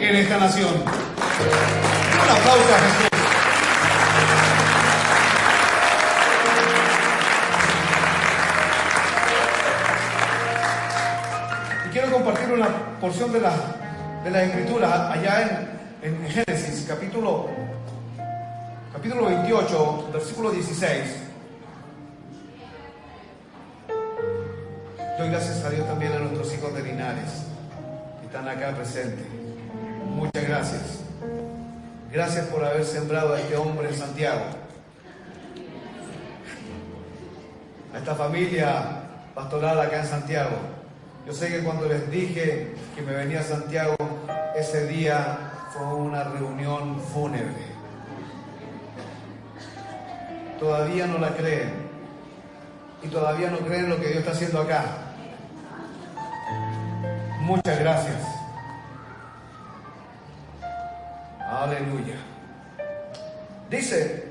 en esta nación. Un aplauso a Jesús. Y quiero compartir una porción de la, de la escritura allá en, en Génesis, capítulo, capítulo 28, versículo 16. Doy gracias a Dios también a nuestros hijos de Linares que están acá presentes. Muchas gracias. Gracias por haber sembrado a este hombre en Santiago. A esta familia pastoral acá en Santiago. Yo sé que cuando les dije que me venía a Santiago, ese día fue una reunión fúnebre. Todavía no la creen. Y todavía no creen lo que Dios está haciendo acá. Muchas gracias. Aleluya. Dice,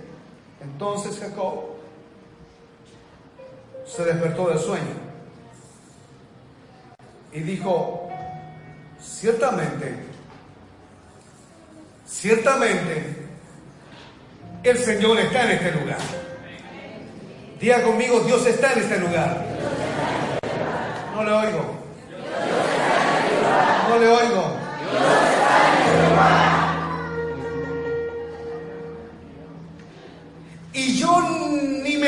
entonces Jacob se despertó del sueño y dijo, ciertamente, ciertamente, el Señor está en este lugar. Diga conmigo, Dios está en este lugar. No le oigo. No le oigo.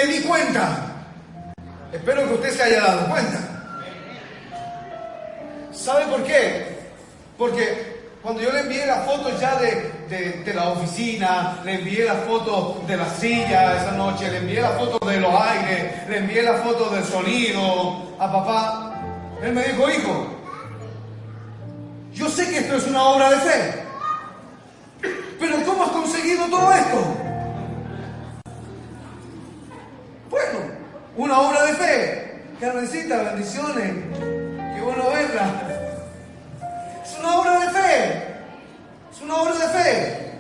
Me di cuenta. Espero que usted se haya dado cuenta. ¿Sabe por qué? Porque cuando yo le envié la foto ya de, de, la oficina, le envié la foto de la silla esa noche, le envié la foto de los aires, le envié la foto del sonido a papá, él me dijo, hijo, yo sé que esto es una obra de fe, pero ¿cómo has conseguido todo esto? Una obra de fe. Carmencita, bendiciones. Qué bueno verla. Es una obra de fe. Es una obra de fe.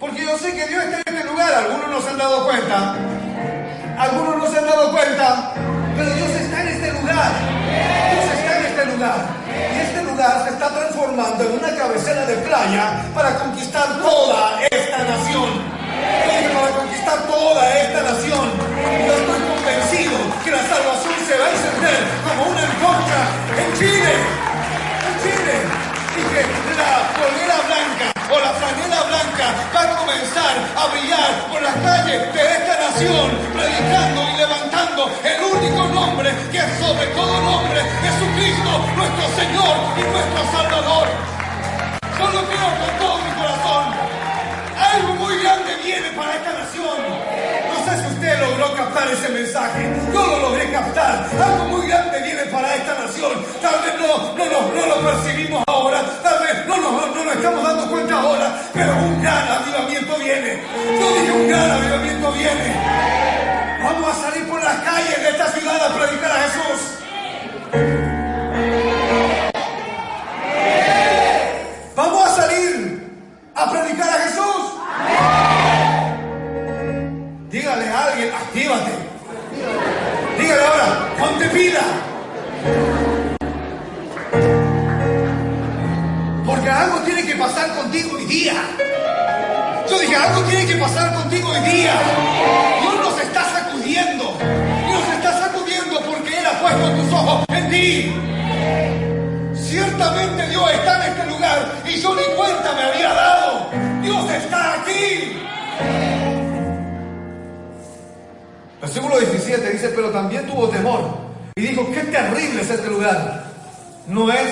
Porque yo sé que Dios está en este lugar. Algunos no se han dado cuenta. Algunos no se han dado cuenta. Pero Dios está en este lugar. Dios está en este lugar. Y este lugar se está transformando en una cabecera de playa para conquistar toda esta nación. Para conquistar toda esta nación. Que la salvación se va a encender como una antorcha en Chile. En Chile. Y que la polera blanca o la franela blanca va a comenzar a brillar por las calles de esta nación, predicando y levantando el único nombre que es sobre todo nombre, Jesucristo, nuestro Señor y nuestro Salvador. Yo lo creo con todo mi corazón. Algo muy grande viene para esta nación. No sé si usted logró captar ese mensaje. Yo lo logré captar. Algo muy grande viene para esta nación. Tal vez no, no, no, no lo percibimos ahora. Tal vez no nos, no nos estamos dando cuenta ahora. Pero un gran avivamiento viene. Yo dije un gran avivamiento viene. También tuvo temor y dijo, qué terrible es este lugar. No es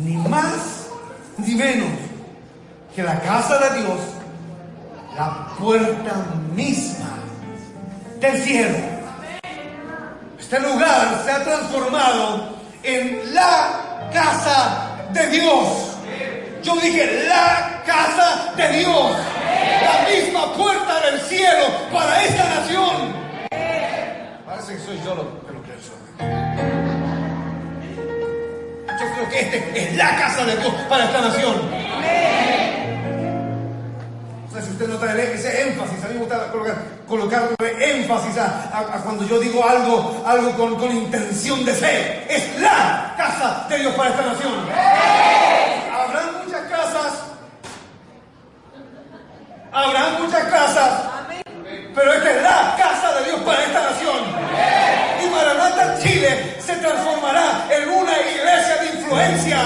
ni más ni menos que la casa de Dios, la puerta misma del cielo. Este lugar se ha transformado en la casa de Dios. Yo dije, la casa de Dios. La misma puerta del cielo para esta nación que soy yo lo, que lo quiero Yo creo que este es la casa de Dios para esta nación. O sea, si usted nota el, ese énfasis, a mí me gusta colocar, énfasis a, cuando yo digo algo, algo con, con, intención de ser Es la casa de Dios para esta nación. Habrán muchas casas. Habrán muchas casas. Pero esta es la casa de Dios para esta nación. Chile se transformará en una iglesia de influencia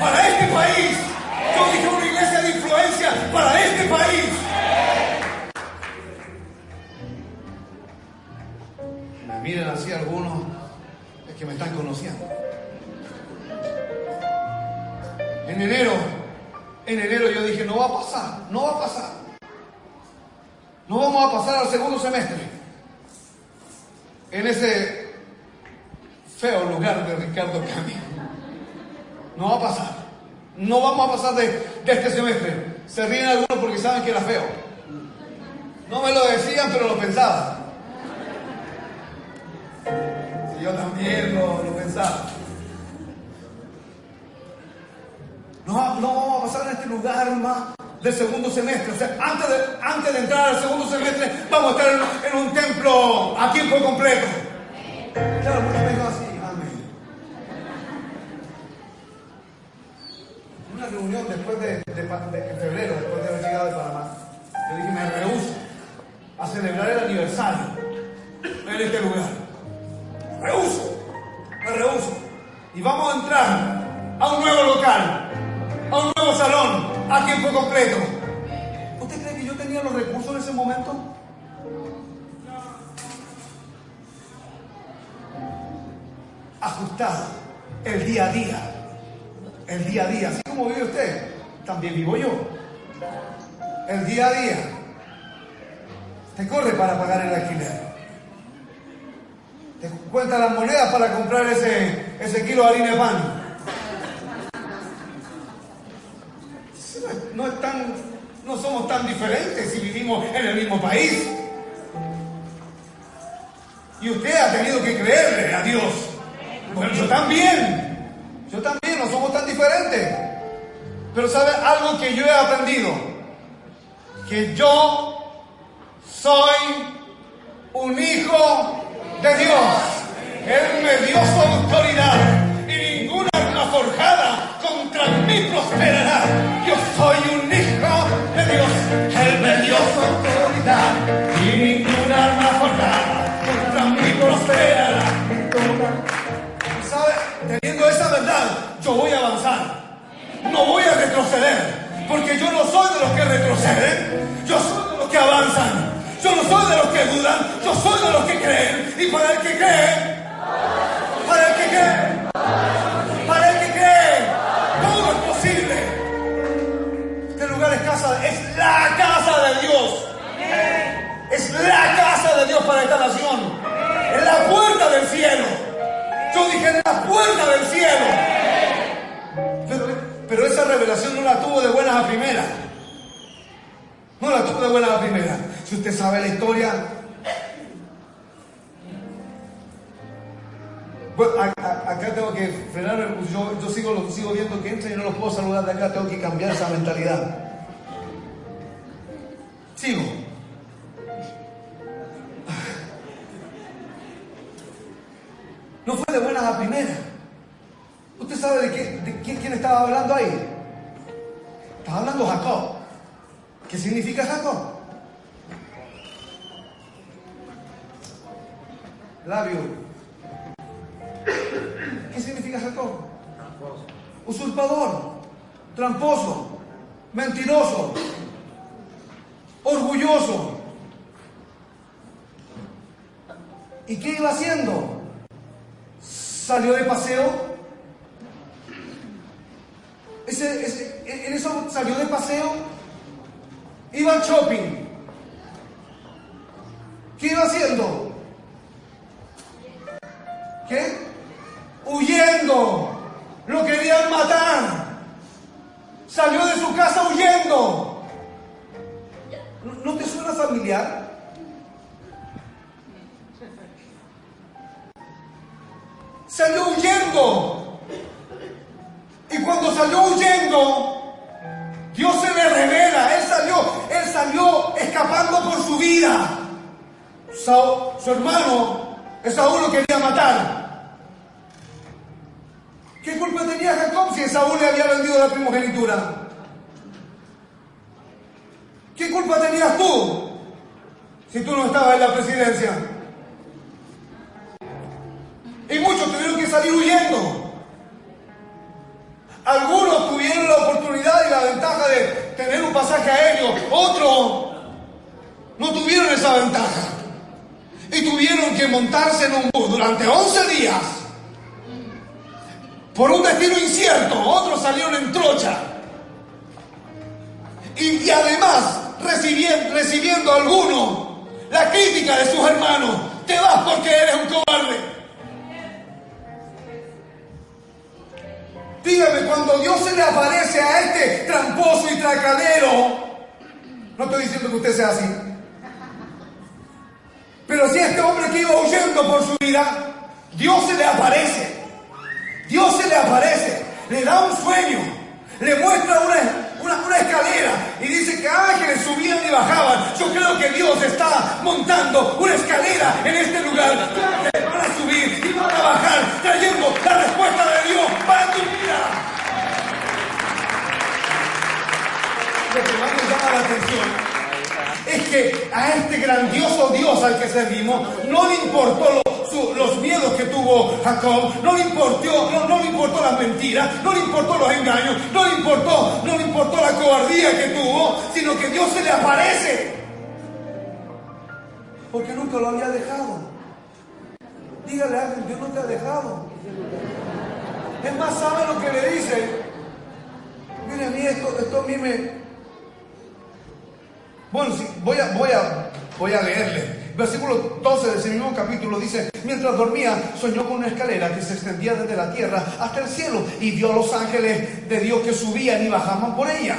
para este país. Yo dije una iglesia de influencia para este país. Me miran así algunos, es que me están conociendo. En enero, en enero yo dije, no va a pasar, no va a pasar. No vamos a pasar al segundo semestre. En ese feo lugar de Ricardo Camilo. No va a pasar. No vamos a pasar de, este semestre. Se ríen algunos porque saben que era feo. No me lo decían, pero lo pensaba. yo también lo, lo pensaba. No, no vamos a pasar en este lugar más del segundo semestre. O sea, antes de, antes de entrar al segundo semestre, vamos a estar en, en un templo a tiempo completo. Y vamos a entrar a un nuevo local, a un nuevo salón, a tiempo completo. ¿Usted cree que yo tenía los recursos en ese momento? Ajustado, el día a día, el día a día, así como vive usted, también vivo yo. El día a día, te corre para pagar el alquiler. Te cuenta las monedas para comprar ese, ese kilo de harina. No, es no somos tan diferentes si vivimos en el mismo país. Y usted ha tenido que creerle a Dios. Bueno, yo también. Yo también, no somos tan diferentes. Pero ¿sabe algo que yo he aprendido? Que yo soy un hijo de Dios. Él me dio su autoridad y ninguna arma forjada contra mí prosperará. Yo soy un hijo de Dios. Él me dio su autoridad y ninguna arma forjada contra mí prosperará. Y sabe, teniendo esa verdad, yo voy a avanzar. No voy a retroceder. Porque yo no soy de los que retroceden. Yo soy de los que avanzan. Yo no soy de los que dudan, yo soy de los que creen. Y para el que cree, para el que cree, todo es posible. Este lugar es casa, es la casa de Dios. Es la casa de Dios para esta nación. Es la puerta del cielo. Yo dije, la puerta del cielo. Pero, pero esa revelación no la tuvo de buenas a primeras. No la tuvo de buenas a primeras. Si usted sabe la historia. Bueno, acá tengo que frenar, yo, yo sigo, sigo viendo que entra y no los puedo saludar de acá, tengo que cambiar esa mentalidad. Sigo. No fue de buenas a primeras. ¿Usted sabe de, quién estaba hablando ahí? Estaba hablando Jacob. ¿Qué significa Jacob? Labio. ¿Qué significa Jacob? Usurpador, tramposo, mentiroso, orgulloso. ¿Y qué iba haciendo? Salió de paseo. Ese, ese, en eso salió de paseo. Iba al shopping. ¿Qué iba haciendo? Lo querían matar. Salió de su casa huyendo. ¿No te suena familiar? Salió huyendo. Y cuando salió huyendo, Dios se le revela. Él salió, él salió escapando por su vida. su hermano, Esaú lo quería matar. ¿Qué culpa tenía Jacob si Esaú le había vendido la primogenitura? ¿Qué culpa tenías tú si tú no estabas en la presidencia? Y muchos tuvieron que salir huyendo. Algunos tuvieron la oportunidad y la ventaja de tener un pasaje aéreo, otros no tuvieron esa ventaja. Y tuvieron que montarse en un bus durante 11 días por un destino incierto. Otros salieron en trocha. y, además recibiendo, recibiendo alguno la crítica de sus hermanos, te vas porque eres un cobarde. Dígame, cuando Dios se le aparece a este tramposo y tracadero, no estoy diciendo que usted sea así, pero si este hombre que iba huyendo por su vida, Dios se le aparece, Dios se le aparece, le da un sueño, le muestra una, una, escalera y dice que ángeles subían y bajaban. Yo creo que Dios está montando una escalera en este lugar. van a subir y van a bajar, trayendo la respuesta de Dios para tu vida. Lo que más me llama la atención es que a este grandioso Dios al que servimos no le importó los miedos que tuvo Jacob, no le importó, no, le importó las mentiras, no le importó los engaños, no le importó, no le importó la cobardía que tuvo, sino que Dios se le aparece. Porque nunca lo había dejado. Dígale a alguien, Dios no te ha dejado. Es más, ¿sabe lo que le dice? Mire, a mí esto, esto a mí me, bueno, sí, voy a, voy a, voy a leerle. Versículo 12 de ese mismo capítulo dice, mientras dormía, soñó con una escalera que se extendía desde la tierra hasta el cielo y vio a los ángeles de Dios que subían y bajaban por ella.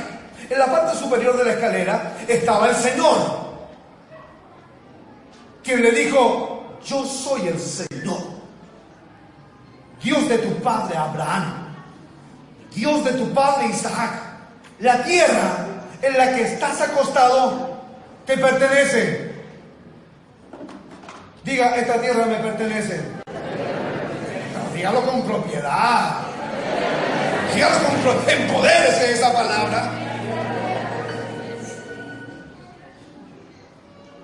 En la parte superior de la escalera estaba el Señor, quien le dijo, yo soy el Señor, Dios de tu padre Abraham, Dios de tu padre Isaac. La tierra en la que estás acostado te pertenece. Diga, esta tierra me pertenece. dígalo con propiedad. Dígalo con propiedad. Empodérese esa palabra.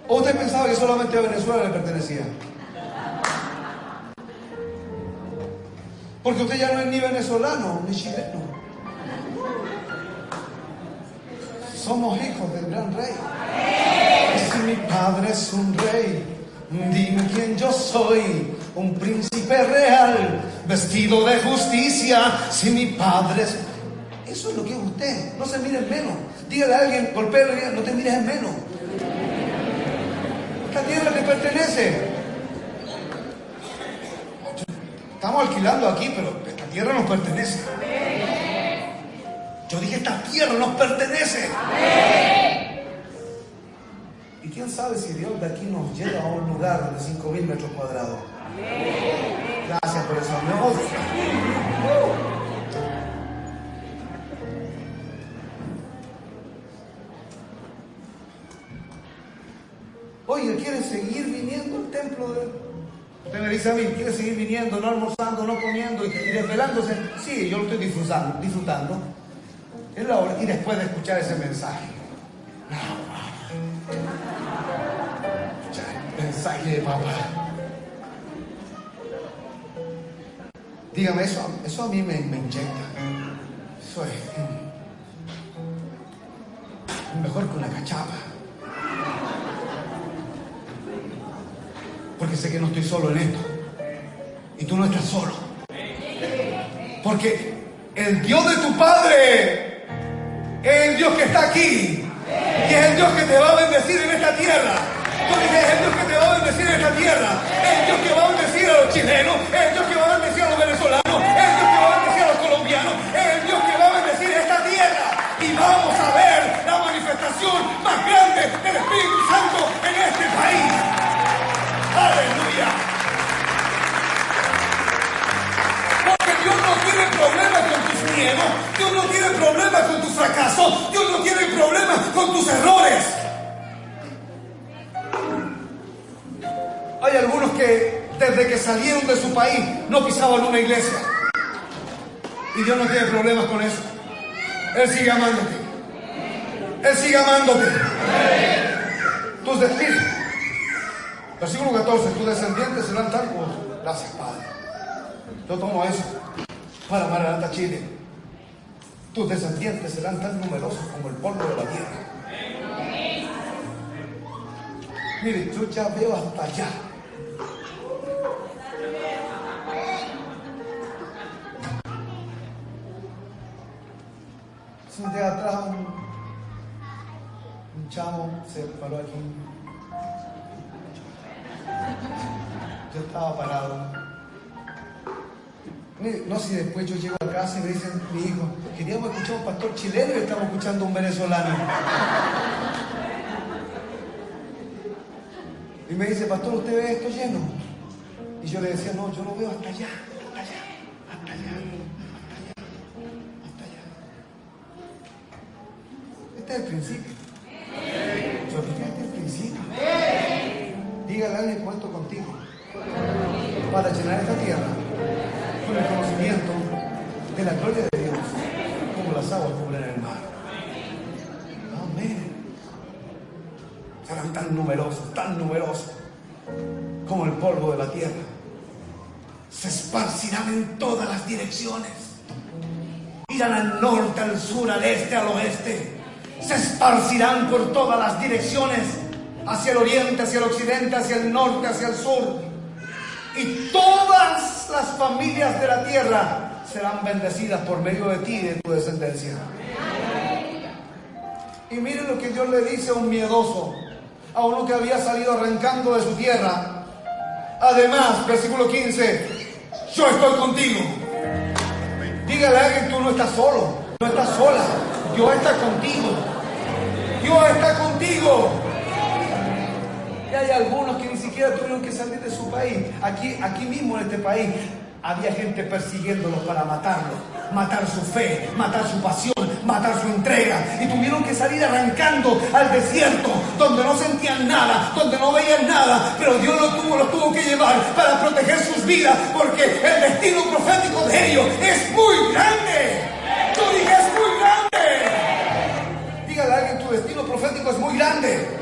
¿O usted pensaba que solamente a Venezuela le pertenecía? Porque usted ya no es ni venezolano ni chileno. Somos hijos del gran rey. Si mi padre es un rey, dime quién yo soy, un príncipe real, vestido de justicia. Si mi padre es... Eso es lo que es usted, no se mire en menos. Dígale a alguien, golpéale, no te mires en menos. Esta tierra te pertenece. Estamos alquilando aquí, pero esta tierra nos pertenece. Yo dije, esta tierra nos pertenece. Y quién sabe si Dios de aquí nos lleva a un lugar de 5.000 metros cuadrados. Gracias por eso, amor. Oye, ¿quiere seguir viniendo al templo de Usted me dice a mí, ¿quiere seguir viniendo, no almorzando, no comiendo y, desvelándose? Sí, yo lo estoy disfrutando, disfrutando. Es la hora, y después de escuchar ese mensaje. el mensaje de papá. Dígame, eso, eso a mí me, me inyecta. Eso es mejor que una cachapa. Porque sé que no estoy solo en esto. Y tú no estás solo. Porque el Dios de tu Padre es el Dios que está aquí. Y es el Dios que te va a bendecir en esta tierra. Porque es el Dios que te va a bendecir en esta tierra. Es el Dios que va a bendecir a los chilenos. Es el Dios que va a bendecir a los venezolanos. Es el Dios que va a bendecir a los colombianos. Es el Dios que va a bendecir esta tierra. Y vamos a ver la manifestación más grande del Espíritu Santo en este país. Aleluya. Porque Dios no tiene problemas con tus miedos. Tiene problemas con tus fracasos. Dios no tiene problemas con tus errores. Hay algunos que desde que salieron de su país no pisaban una iglesia. Y Dios no tiene problemas con eso. Él sigue amándote. Él sigue amándote. Tus descendientes. Versículo 14. Tus descendientes serán tal como. Gracias, Padre. Yo tomo eso para Maranata Chile. Tus descendientes serán tan numerosos como el polvo de la tierra. Mire, yo ya veo hasta allá. de atrás Un chamo se paró aquí. Yo estaba parado. No si después yo llego a casa y me dicen, mi hijo, queríamos escuchar un pastor chileno y estamos escuchando un venezolano. Y me dice, pastor, ¿usted ve esto lleno? Y yo le decía, no, yo lo veo hasta allá, hasta allá, hasta allá, hasta allá, Este es el principio. Yo dije, este es el principio. Dígale a alguien cuento contigo. Para llenar esta tierra con el conocimiento de la gloria de Dios, como las aguas cubren el mar. Amén. Serán tan numerosos, tan numerosos como el polvo de la tierra. Se esparcirán en todas las direcciones. Irán al norte, al sur, al este, al oeste. Se esparcirán por todas las direcciones. Hacia el oriente, hacia el occidente, hacia el norte, hacia el sur. Y todas las familias de la tierra serán bendecidas por medio de ti y de tu descendencia. Y miren lo que Dios le dice a un miedoso, a uno que había salido arrancando de su tierra. Además, versículo 15, yo estoy contigo. Dígale a alguien, tú no estás solo, no estás sola, Dios está contigo. Dios está contigo. Y hay algunos que tuvieron que salir de su país. Aquí, aquí mismo en este país había gente persiguiéndolos para matarlos, matar su fe, matar su pasión, matar su entrega. Y tuvieron que salir arrancando al desierto, donde no sentían nada, donde no veían nada. Pero Dios los tuvo, los tuvo que llevar para proteger sus vidas, porque el destino profético de ellos es muy grande. Tú dices, es muy grande. Dígale a alguien, tu destino profético es muy grande.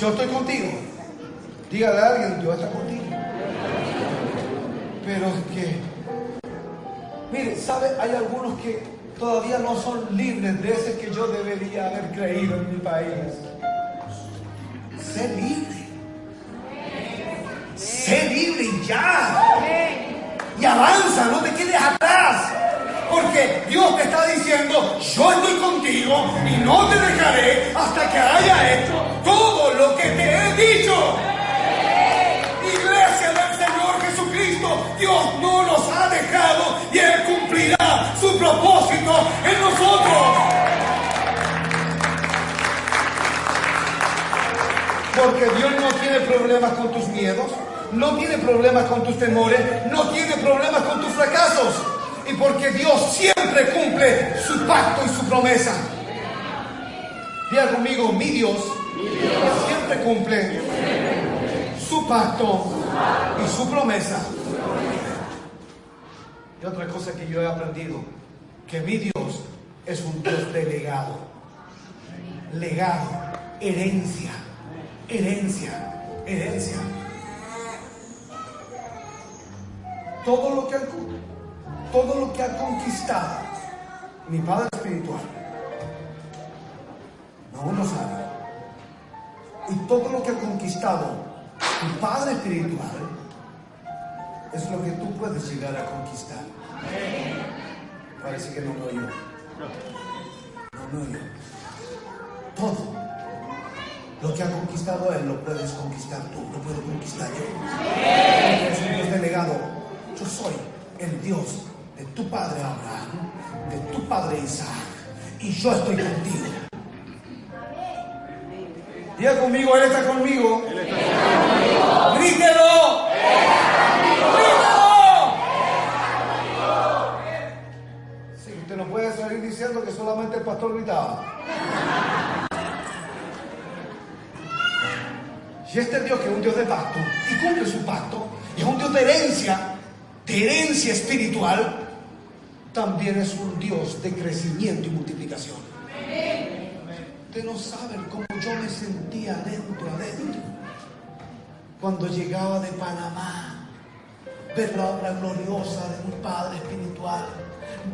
Yo estoy contigo. Dígale a alguien, Dios está contigo. Pero que, mire, ¿sabe? Hay algunos que todavía no son libres de ese que yo debería haber creído en mi país. Sé libre. Sé libre y ya. Y avanza, no te quedes atrás. Porque Dios te está diciendo, yo estoy contigo y no te dejaré hasta que haya hecho todo lo que te he dicho. Iglesia del Señor Jesucristo, Dios no nos ha dejado y Él cumplirá su propósito en nosotros. Porque Dios no tiene problemas con tus miedos, no tiene problemas con tus temores, no tiene problemas con tus fracasos. Y porque Dios siempre cumple su pacto y su promesa. Diga conmigo, mi Dios, siempre cumple su pacto y su promesa. Y otra cosa que yo he aprendido, que mi Dios es un Dios de legado. Legado, herencia, herencia, herencia. Todo lo que todo lo que ha conquistado mi Padre Espiritual, no lo sabe. Y todo lo que ha conquistado mi Padre Espiritual es lo que tú puedes llegar a conquistar. Parece que no lo oigo. No lo oigo. Todo lo que ha conquistado Él lo puedes conquistar tú, lo puedo conquistar yo. Es un Dios delegado. Yo soy el Dios de tu padre Abraham, de tu padre Isaac, y yo estoy contigo. Diga conmigo, Él está conmigo. Grítelo. Grítelo. Sí, usted no puede salir diciendo que solamente el pastor gritaba. Y este Dios que es un Dios de pacto y cumple su pacto, es un Dios de herencia, de herencia espiritual, también es un Dios de crecimiento y multiplicación. Usted no sabe cómo yo me sentía adentro, adentro, cuando llegaba de Panamá, ver la obra gloriosa de mi Padre Espiritual,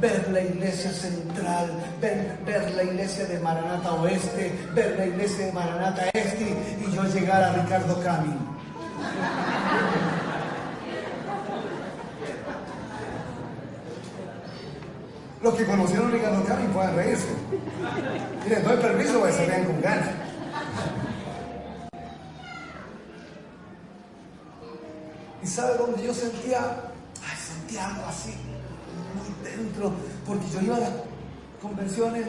ver la iglesia central, ver, ver, la iglesia de Maranata Oeste, ver la iglesia de Maranata Este y yo llegar a Ricardo Cami. Los que conocieron a Ricardo Camin pueden reírse. Miren, doy permiso para que se vean con ganas. ¿Y sabe dónde yo sentía? Ay, sentía algo así, muy dentro, porque yo iba a las convenciones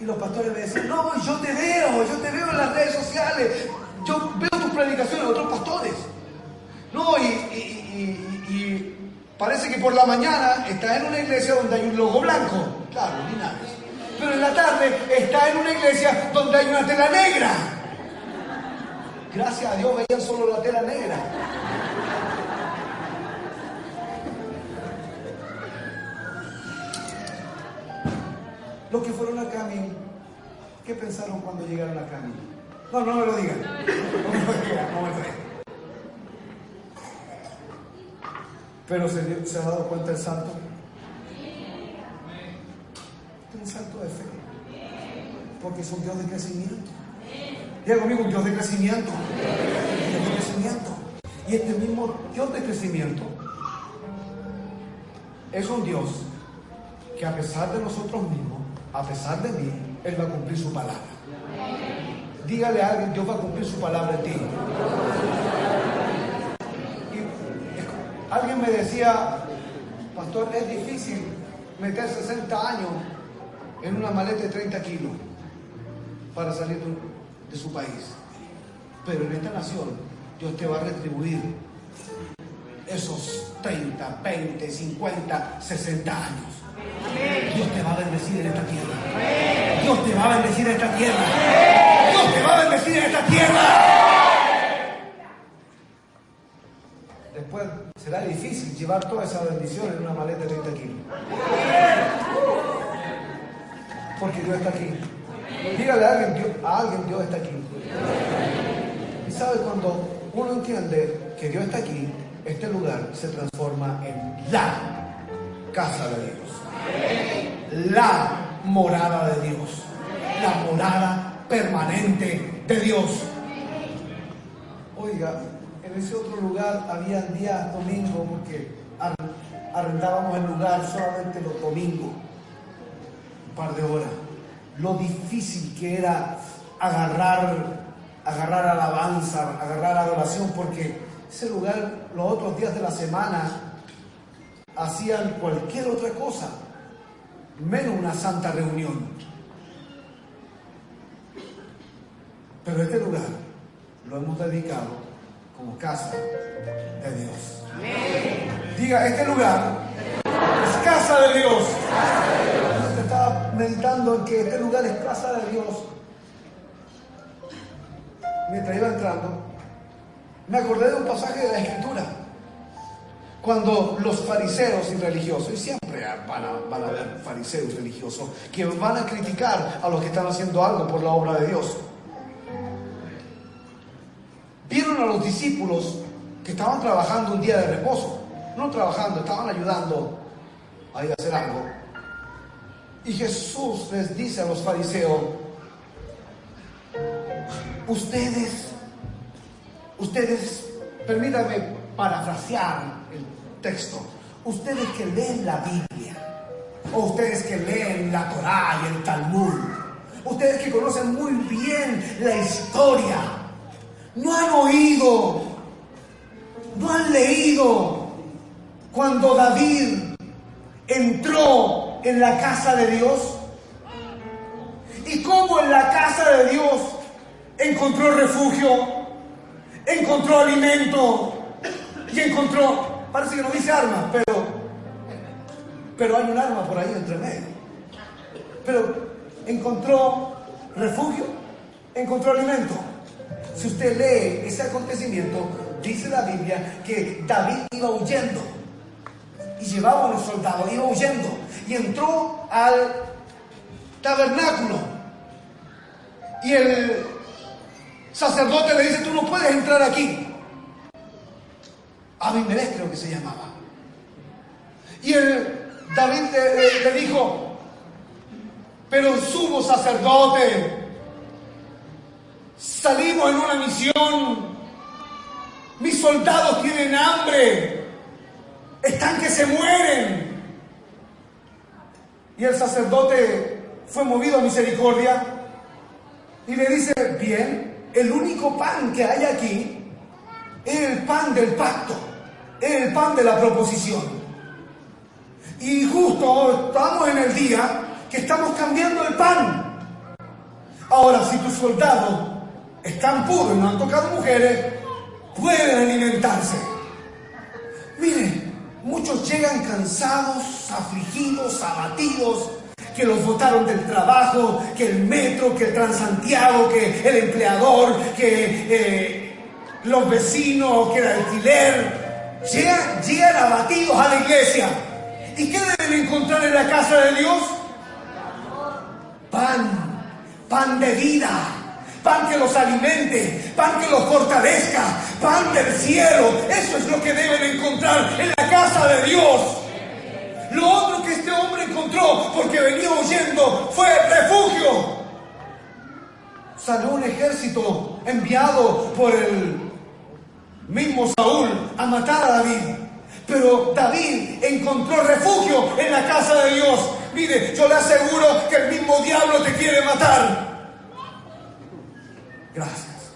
y los pastores me decían, no, yo te veo, yo te veo en las redes sociales, yo veo tus predicaciones de otros pastores. No, y, parece que por la mañana está en una iglesia donde hay un logo blanco, claro, Linares. Pero en la tarde está en una iglesia donde hay una tela negra. Gracias a Dios veían solo la tela negra. Los que fueron a Cami, ¿qué pensaron cuando llegaron a Cami? No. No me lo digan, no me lo digan. Pero se, ha dado cuenta el santo. Un santo de fe. Porque es un Dios de crecimiento. Diga conmigo, un Dios de crecimiento. Dios de crecimiento. Y este mismo Dios de crecimiento es un Dios que a pesar de nosotros mismos, a pesar de mí, Él va a cumplir su palabra. Dígale a alguien, Dios va a cumplir su palabra en ti. Alguien me decía, pastor, es difícil meter 60 años en una maleta de 30 kilos para salir de su país. Pero en esta nación, Dios te va a retribuir esos 30, 20, 50, 60 años. Dios te va a bendecir en esta tierra. Dios te va a bendecir en esta tierra. Dios te va a bendecir en esta tierra. Será difícil llevar toda esa bendición en una maleta de 30 kilos. Porque Dios está aquí. Dígale a alguien, Dios, a alguien Dios está aquí. Y sabe cuando uno entiende que Dios está aquí, este lugar se transforma en la casa de Dios. La morada de Dios. La morada permanente de Dios. Oiga, en ese otro lugar había días domingos porque arrendábamos el lugar solamente los domingos, un par de horas. Lo difícil que era agarrar, agarrar alabanza, agarrar adoración, porque ese lugar los otros días de la semana hacían cualquier otra cosa, menos una santa reunión. Pero este lugar lo hemos dedicado como casa de Dios. Diga, este lugar es casa de Dios. Yo estaba meditando en que este lugar es casa de Dios. Mientras iba entrando, me acordé de un pasaje de la Escritura. Cuando los fariseos y religiosos, y siempre van a, van a haber fariseos religiosos, que van a criticar a los que están haciendo algo por la obra de Dios. Vieron a los discípulos que estaban trabajando un día de reposo. No trabajando, estaban ayudando a ir a hacer algo. Y Jesús les dice a los fariseos, ustedes Ustedes, permítanme parafrasear el texto. Ustedes que leen la Biblia, o ustedes que leen la Torá y el Talmud, ustedes que conocen muy bien la historia, no han oído, no han leído cuando David entró en la casa de Dios y cómo en la casa de Dios encontró refugio encontró alimento y encontró, parece que no dice arma, pero, pero hay un arma por ahí entre medio. Pero encontró refugio, encontró alimento. Si usted lee ese acontecimiento, dice la Biblia que David iba huyendo y llevaba a los soldados, iba huyendo y entró al tabernáculo. Y el sacerdote le dice, tú no puedes entrar aquí. Abimelech creo que se llamaba. Y el David le, dijo, pero sumo sacerdote, salimos en una misión, mis soldados tienen hambre, están que se mueren. Y el sacerdote fue movido a misericordia y le dice, bien, el único pan que hay aquí es el pan del pacto, es el pan de la proposición. Y justo estamos en el día que estamos cambiando el pan. Ahora, si tus soldados están puros y no han tocado mujeres, pueden alimentarse. Mire, muchos llegan cansados, afligidos, abatidos, que los botaron del trabajo, que el metro, que el Transantiago, que el empleador, que eh, los vecinos, que el alquiler. Llegan abatidos a la iglesia. ¿Y qué deben encontrar en la casa de Dios? Pan, pan de vida, pan que los alimente, pan que los fortalezca, pan del cielo. Eso es lo que deben encontrar en la casa de Dios. Lo otro que este hombre encontró, porque venía huyendo, fue refugio. Salió un ejército enviado por el mismo Saúl a matar a David. Pero David encontró refugio en la casa de Dios. Mire, yo le aseguro que el mismo diablo te quiere matar. Gracias.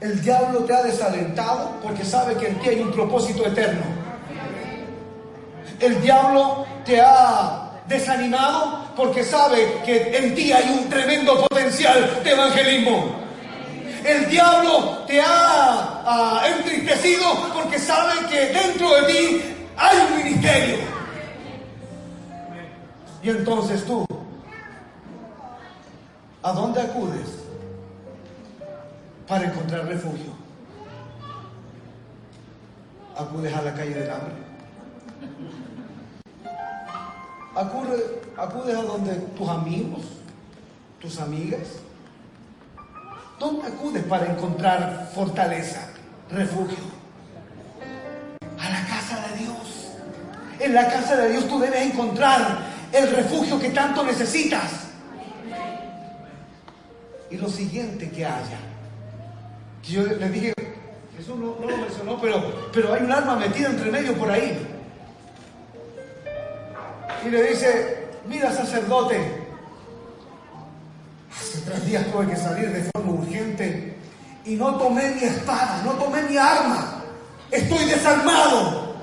El diablo te ha desalentado porque sabe que en ti hay un propósito eterno. El diablo te ha desanimado porque sabe que en ti hay un tremendo potencial de evangelismo. El diablo te ha, ha entristecido porque sabe que dentro de ti hay un ministerio. Y entonces tú, ¿a dónde acudes para encontrar refugio? ¿Acudes a la calle del hambre? Acude, acudes a donde tus amigos, tus amigas. ¿Dónde acudes para encontrar fortaleza, refugio? A la casa de Dios. En la casa de Dios tú debes encontrar el refugio que tanto necesitas. Y lo siguiente que haya. Yo le dije, Jesús no, no lo mencionó, pero, pero hay un arma metida entre medio por ahí. Y le dice, mira sacerdote, hace tres días tuve que salir de forma urgente y no tomé mi espada, no tomé mi arma, estoy desarmado.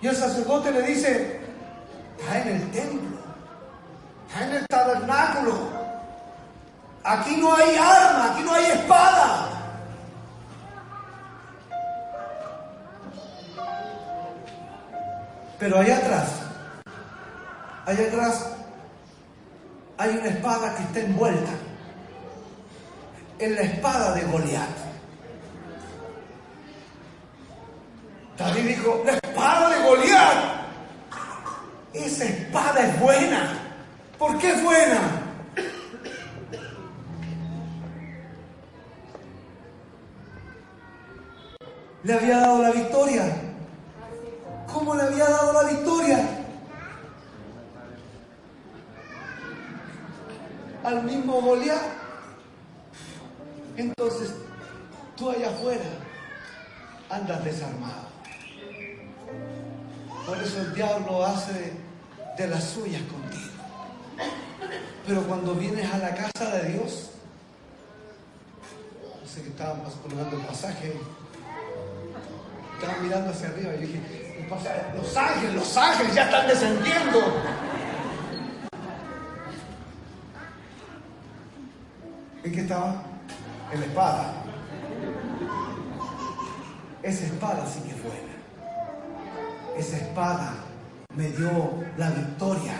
Y el sacerdote le dice, está en el templo, está en el tabernáculo, aquí no hay arma, aquí no hay espada. Pero allá atrás allá atrás hay una espada que está envuelta en la espada de Goliat. David dijo, la espada de Goliat. Esa espada es buena. ¿Por qué es buena? Le había dado la victoria. ¿Cómo le había dado la victoria? al mismo Goliat. Entonces, tú allá afuera andas desarmado. Por eso el diablo hace de las suyas contigo. Pero cuando vienes a la casa de Dios, no sé que estábamos colgando el pasaje, estaba mirando hacia arriba y dije, los ángeles, los ángeles ya están descendiendo. ¿En qué estaba? En la espada. Esa espada sí que es buena. Esa espada me dio la victoria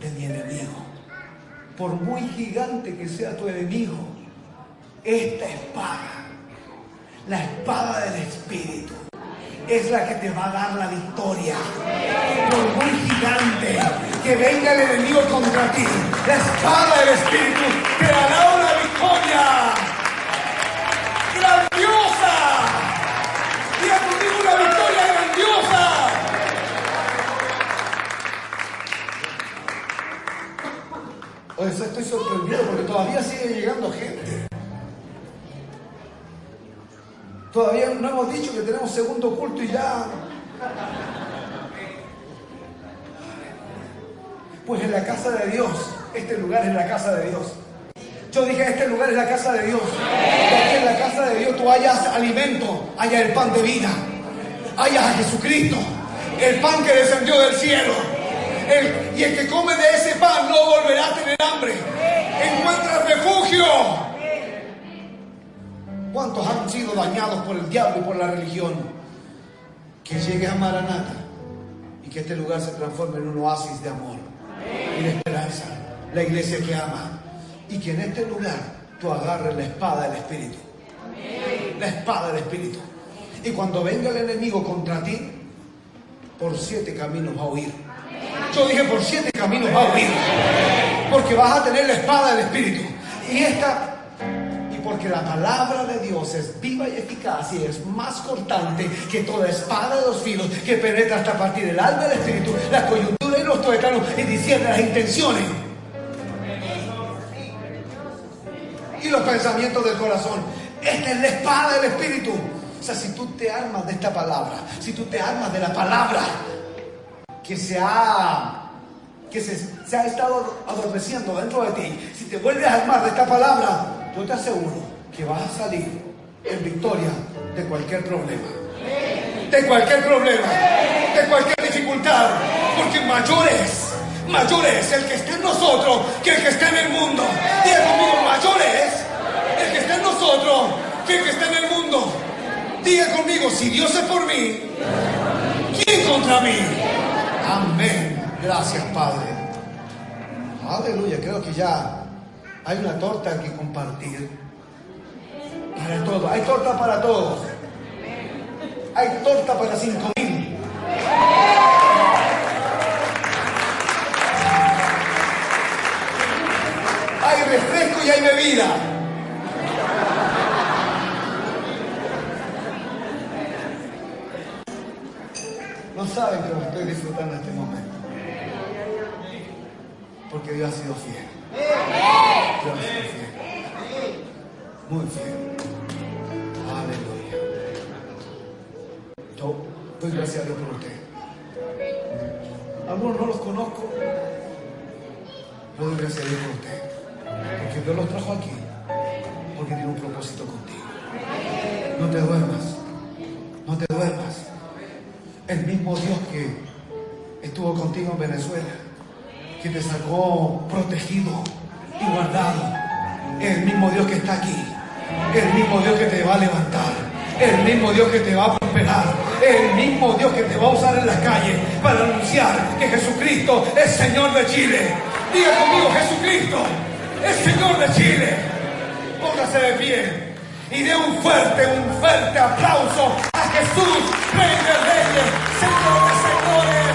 de mi enemigo. Por muy gigante que sea tu enemigo, esta espada, la espada del Espíritu, es la que te va a dar la victoria. Por muy gigante que venga el enemigo contra ti, la espada del Espíritu te dará una victoria grandiosa. Diga conmigo una victoria grandiosa. Oye, estoy sorprendido porque todavía sigue llegando gente. Todavía no hemos dicho que tenemos segundo culto y ya. Pues en la casa de Dios, este lugar es la casa de Dios. Yo dije, este lugar es la casa de Dios. Aquí en la casa de Dios tú hayas alimento, haya el pan de vida, hayas a Jesucristo, el pan que descendió del cielo. y el que come de ese pan no volverá a tener hambre. Encuentra refugio. ¿Cuántos han sido dañados por el diablo y por la religión? Que llegue a Maranata y que este lugar se transforme en un oasis de amor y de esperanza. La iglesia que ama. Y que en este lugar tú agarres la espada del Espíritu. La espada del Espíritu. Y cuando venga el enemigo contra ti, por siete caminos va a huir. Yo dije por siete caminos va a huir. Porque vas a tener la espada del Espíritu. Y esta porque la palabra de Dios es viva y eficaz y es más cortante que toda espada de dos filos que penetra hasta partir del alma del espíritu, la coyuntura y los tuétanos y diciendo las intenciones y los pensamientos del corazón. Esta es la espada del espíritu. O sea, si tú te armas de esta palabra, si tú te armas de la palabra que se ha que se, se ha estado adormeciendo dentro de ti, si te vuelves a armar de esta palabra, yo te aseguro que vas a salir en victoria de cualquier problema. De cualquier problema, de cualquier dificultad, porque mayor es, mayor es el que está en nosotros que el que está en el mundo. Diga conmigo, mayor es el que está en nosotros que el que está en el mundo. Diga conmigo, si Dios es por mí, ¿quién contra mí? Amén. Gracias, Padre. Aleluya, creo que ya hay una torta que compartir. Hay torta para todos. Hay torta para cinco mil. Hay refresco y hay bebida. No saben que lo estoy disfrutando en este momento. Porque Dios ha sido fiel. Dios es fiel. Muy fiel. Gracias a Dios por usted. Algunos no los conozco. Pero gracias a Dios por usted. Porque Dios los trajo aquí. Porque tiene un propósito contigo. No te duermas. No te duermas. El mismo Dios que estuvo contigo en Venezuela que te sacó protegido y guardado. El mismo Dios que está aquí. El mismo Dios que te va a levantar. El mismo Dios que te va a prosperar. El mismo Dios que te va a usar en las calles para anunciar que Jesucristo es Señor de Chile. Diga conmigo, Jesucristo es Señor de Chile. Póngase de pie y dé un fuerte, un fuerte aplauso a Jesús, Rey de Reyes, Señor de Señores.